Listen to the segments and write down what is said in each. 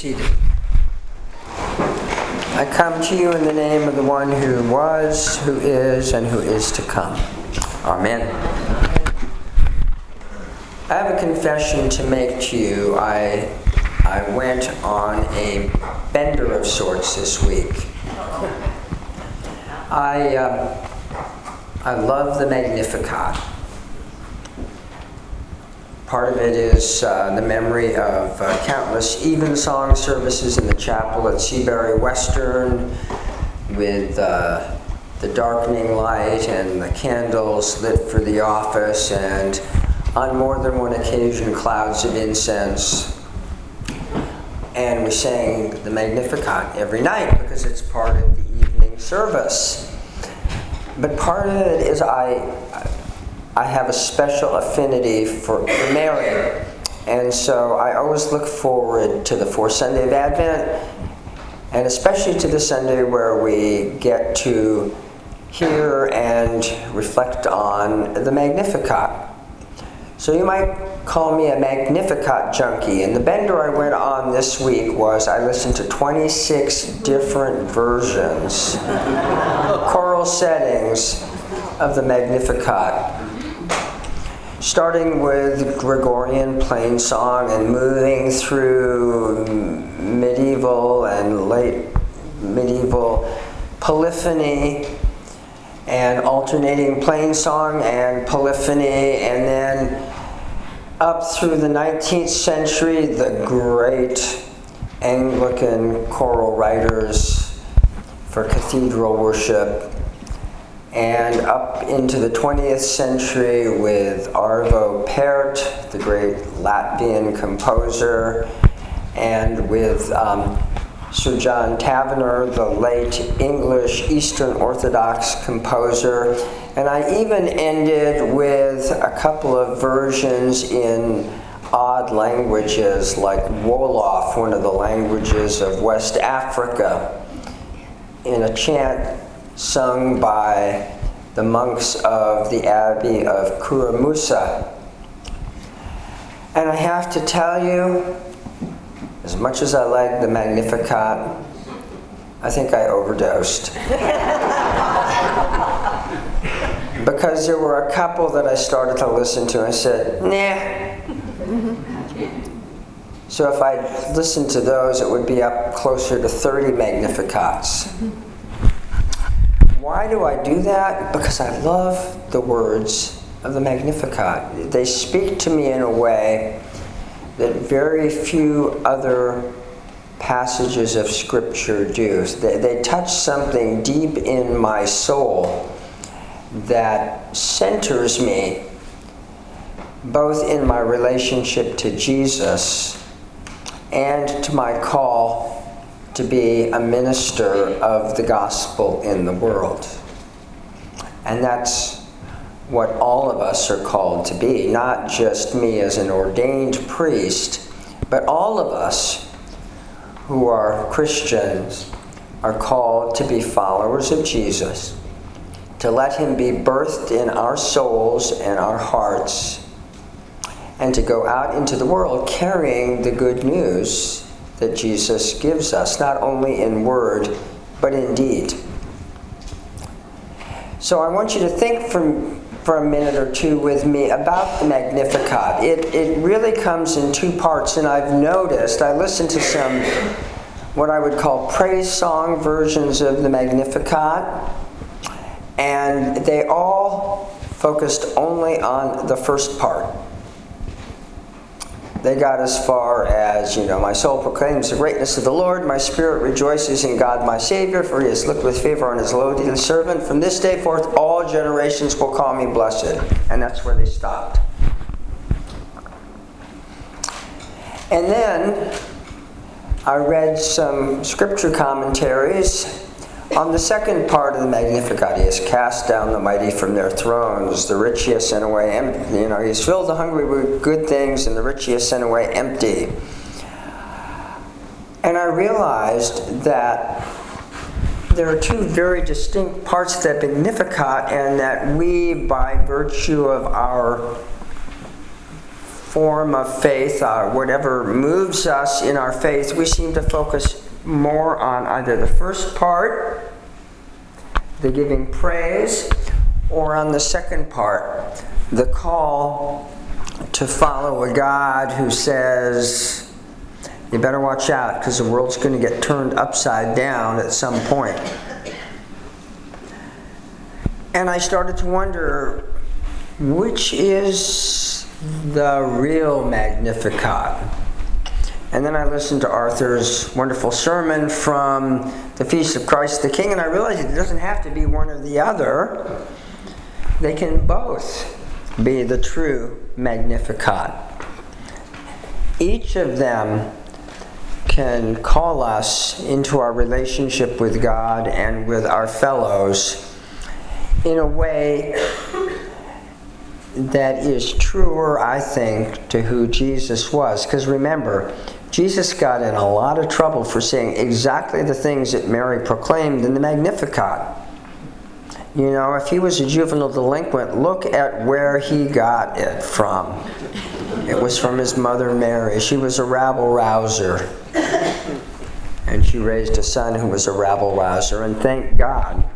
seated. I come to you in the name of the one who was, who is, and who is to come. Amen. I have a confession to make to you. I, I went on a bender of sorts this week. I, uh, I love the Magnificat. Part of it is uh, the memory of uh, countless evensong services in the chapel at Seabury Western with uh, the darkening light and the candles lit for the office, and on more than one occasion, clouds of incense. And we sang the Magnificat every night because it's part of the evening service. But part of it is I I have a special affinity for, for Mary. And so I always look forward to the fourth Sunday of Advent, and especially to the Sunday where we get to hear and reflect on the Magnificat. So you might call me a Magnificat junkie. And the bender I went on this week was I listened to 26 different versions, choral settings of the Magnificat starting with Gregorian plain song and moving through medieval and late medieval polyphony and alternating plain song and polyphony and then up through the 19th century the great Anglican choral writers for cathedral worship and up into the 20th century with Arvo Pärt, the great Latvian composer, and with um, Sir John Tavener, the late English Eastern Orthodox composer. And I even ended with a couple of versions in odd languages like Wolof, one of the languages of West Africa, in a chant sung by the monks of the Abbey of Keur Moussa. And I have to tell you, as much as I like the Magnificat, I think I overdosed. because there were a couple that I started to listen to and said, nah. So if I listened to those, it would be up closer to 30 Magnificats. Why do I do that? Because I love the words of the Magnificat. They speak to me in a way that very few other passages of Scripture do. They, they touch something deep in my soul that centers me both in my relationship to Jesus and to my call to be a minister of the gospel in the world. And that's what all of us are called to be, not just me as an ordained priest, but all of us who are Christians are called to be followers of Jesus, to let Him be birthed in our souls and our hearts, and to go out into the world carrying the good news that Jesus gives us, not only in word, but in deed. So I want you to think for, for a minute or two with me about the Magnificat. It, it really comes in two parts, and I've noticed, I listened to some what I would call praise song versions of the Magnificat, and they all focused only on the first part they got as far as, you know, my soul proclaims the greatness of the Lord, my spirit rejoices in God my Savior, for he has looked with favor on his lowly servant. From this day forth, all generations will call me blessed. And that's where they stopped. And then I read some scripture commentaries on the second part of the Magnificat, he has cast down the mighty from their thrones, the rich he has sent away empty. You know, he's filled the hungry with good things, and the rich he has sent away empty. And I realized that there are two very distinct parts of that Magnificat, and that we, by virtue of our form of faith, uh, whatever moves us in our faith, we seem to focus more on either the first part, the giving praise, or on the second part, the call to follow a God who says, you better watch out because the world's going to get turned upside down at some point. And I started to wonder which is the real Magnificat? And then I listened to Arthur's wonderful sermon from the Feast of Christ the King, and I realized it doesn't have to be one or the other. They can both be the true Magnificat. Each of them can call us into our relationship with God and with our fellows in a way that is truer, I think, to who Jesus was. Because remember, Jesus got in a lot of trouble for saying exactly the things that Mary proclaimed in the Magnificat. You know, if he was a juvenile delinquent, look at where he got it from. It was from his mother Mary. She was a rabble rouser. And she raised a son who was a rabble rouser. And thank God,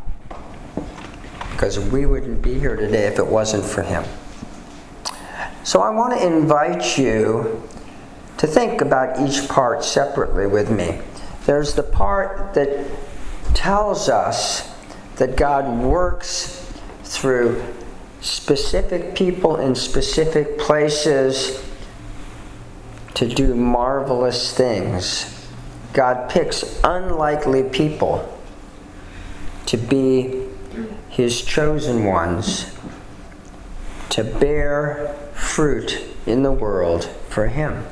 because we wouldn't be here today if it wasn't for him. So I want to invite you to think about each part separately with me. There's the part that tells us that God works through specific people in specific places to do marvelous things. God picks unlikely people to be his chosen ones to bear fruit in the world for Him.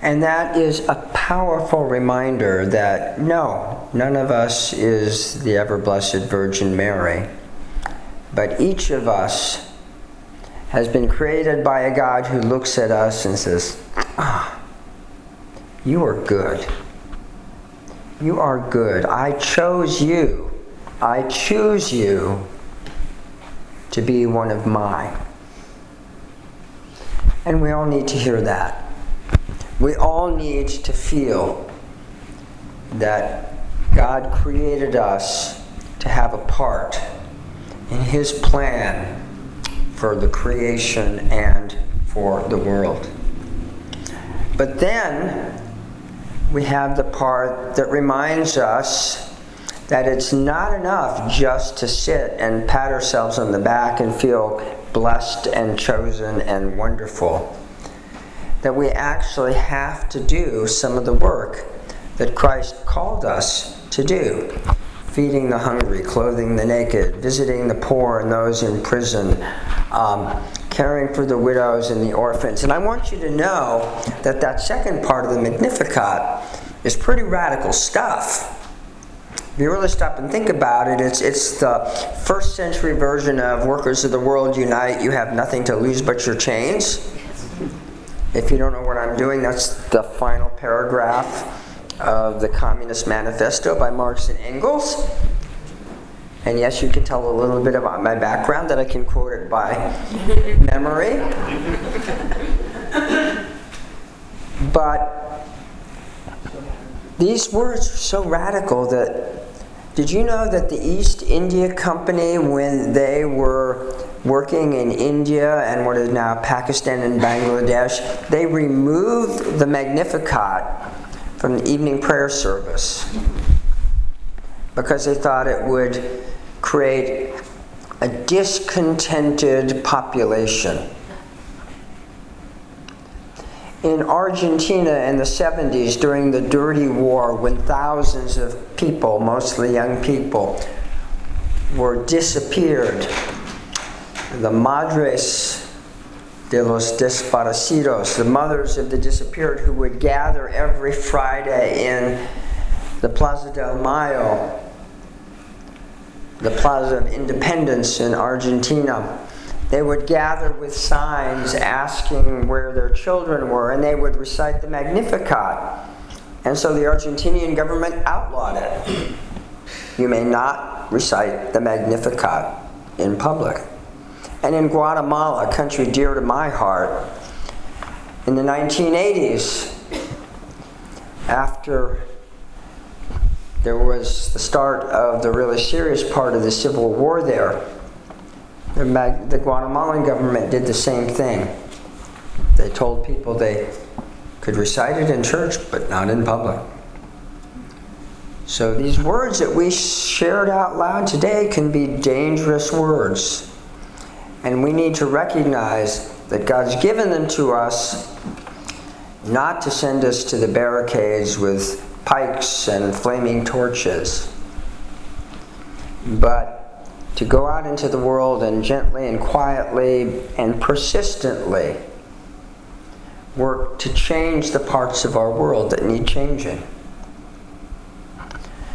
And that is a powerful reminder that no, none of us is the ever blessed Virgin Mary, but each of us has been created by a God who looks at us and says, Ah, you are good. You are good. I chose you. I choose you to be one of mine. And we all need to hear that. We all need to feel that God created us to have a part in His plan for the creation and for the world. But then we have the part that reminds us that it's not enough just to sit and pat ourselves on the back and feel blessed and chosen and wonderful. That we actually have to do some of the work that Christ called us to do feeding the hungry, clothing the naked, visiting the poor and those in prison, um, caring for the widows and the orphans. And I want you to know that that second part of the Magnificat is pretty radical stuff. If you really stop and think about it, it's, it's the first century version of Workers of the World Unite. You have nothing to lose but your chains. If you don't know what I'm doing, that's the final paragraph of the Communist Manifesto by Marx and Engels. And yes, you can tell a little bit about my background that I can quote it by memory. But these words are so radical that did you know that the East India Company, when they were working in India and what is now Pakistan and Bangladesh, they removed the Magnificat from the evening prayer service because they thought it would create a discontented population in Argentina in the 70s during the Dirty War when thousands of people, mostly young people, were disappeared. The Madres de los Desaparecidos, the mothers of the disappeared who would gather every Friday in the Plaza del Mayo, the Plaza of Independence in Argentina they would gather with signs asking where their children were, and they would recite the Magnificat. And so the Argentinian government outlawed it. You may not recite the Magnificat in public. And in Guatemala, a country dear to my heart, in the 1980s, after there was the start of the really serious part of the civil war there, the, the Guatemalan government did the same thing. They told people they could recite it in church, but not in public. So these words that we shared out loud today can be dangerous words. And we need to recognize that God's given them to us not to send us to the barricades with pikes and flaming torches, but to go out into the world and gently and quietly and persistently work to change the parts of our world that need changing.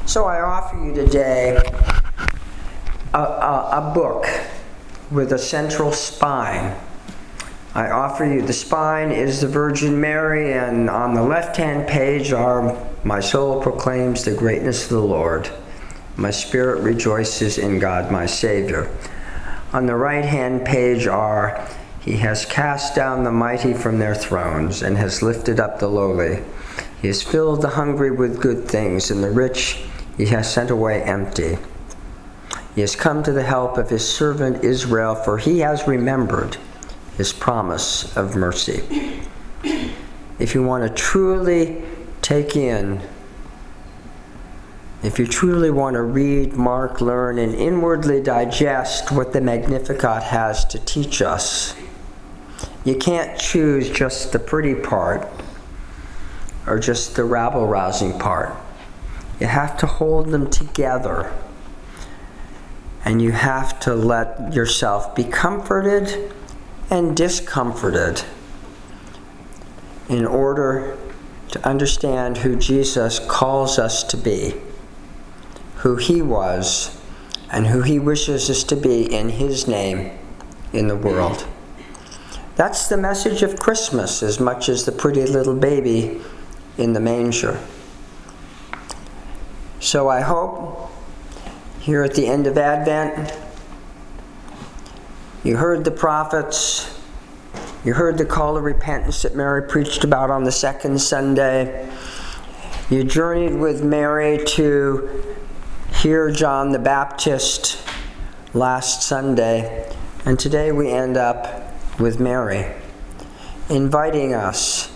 So I offer you today a, a, a book with a central spine. I offer you the spine is the Virgin Mary, and on the left hand page are My soul proclaims the greatness of the Lord. My spirit rejoices in God my Savior. On the right hand page are He has cast down the mighty from their thrones and has lifted up the lowly. He has filled the hungry with good things, and the rich He has sent away empty. He has come to the help of his servant Israel, for he has remembered his promise of mercy. If you want to truly take in, if you truly want to read, mark, learn, and inwardly digest what the Magnificat has to teach us, you can't choose just the pretty part or just the rabble rousing part. You have to hold them together and you have to let yourself be comforted and discomforted in order to understand who Jesus calls us to be, who He was, and who He wishes us to be in His name in the world. That's the message of Christmas as much as the pretty little baby in the manger. So I hope here at the end of Advent. You heard the prophets. You heard the call of repentance that Mary preached about on the second Sunday. You journeyed with Mary to hear John the Baptist last Sunday. And today we end up with Mary, inviting us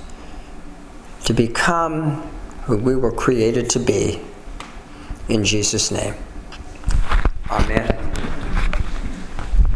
to become who we were created to be. In Jesus' name. Amen.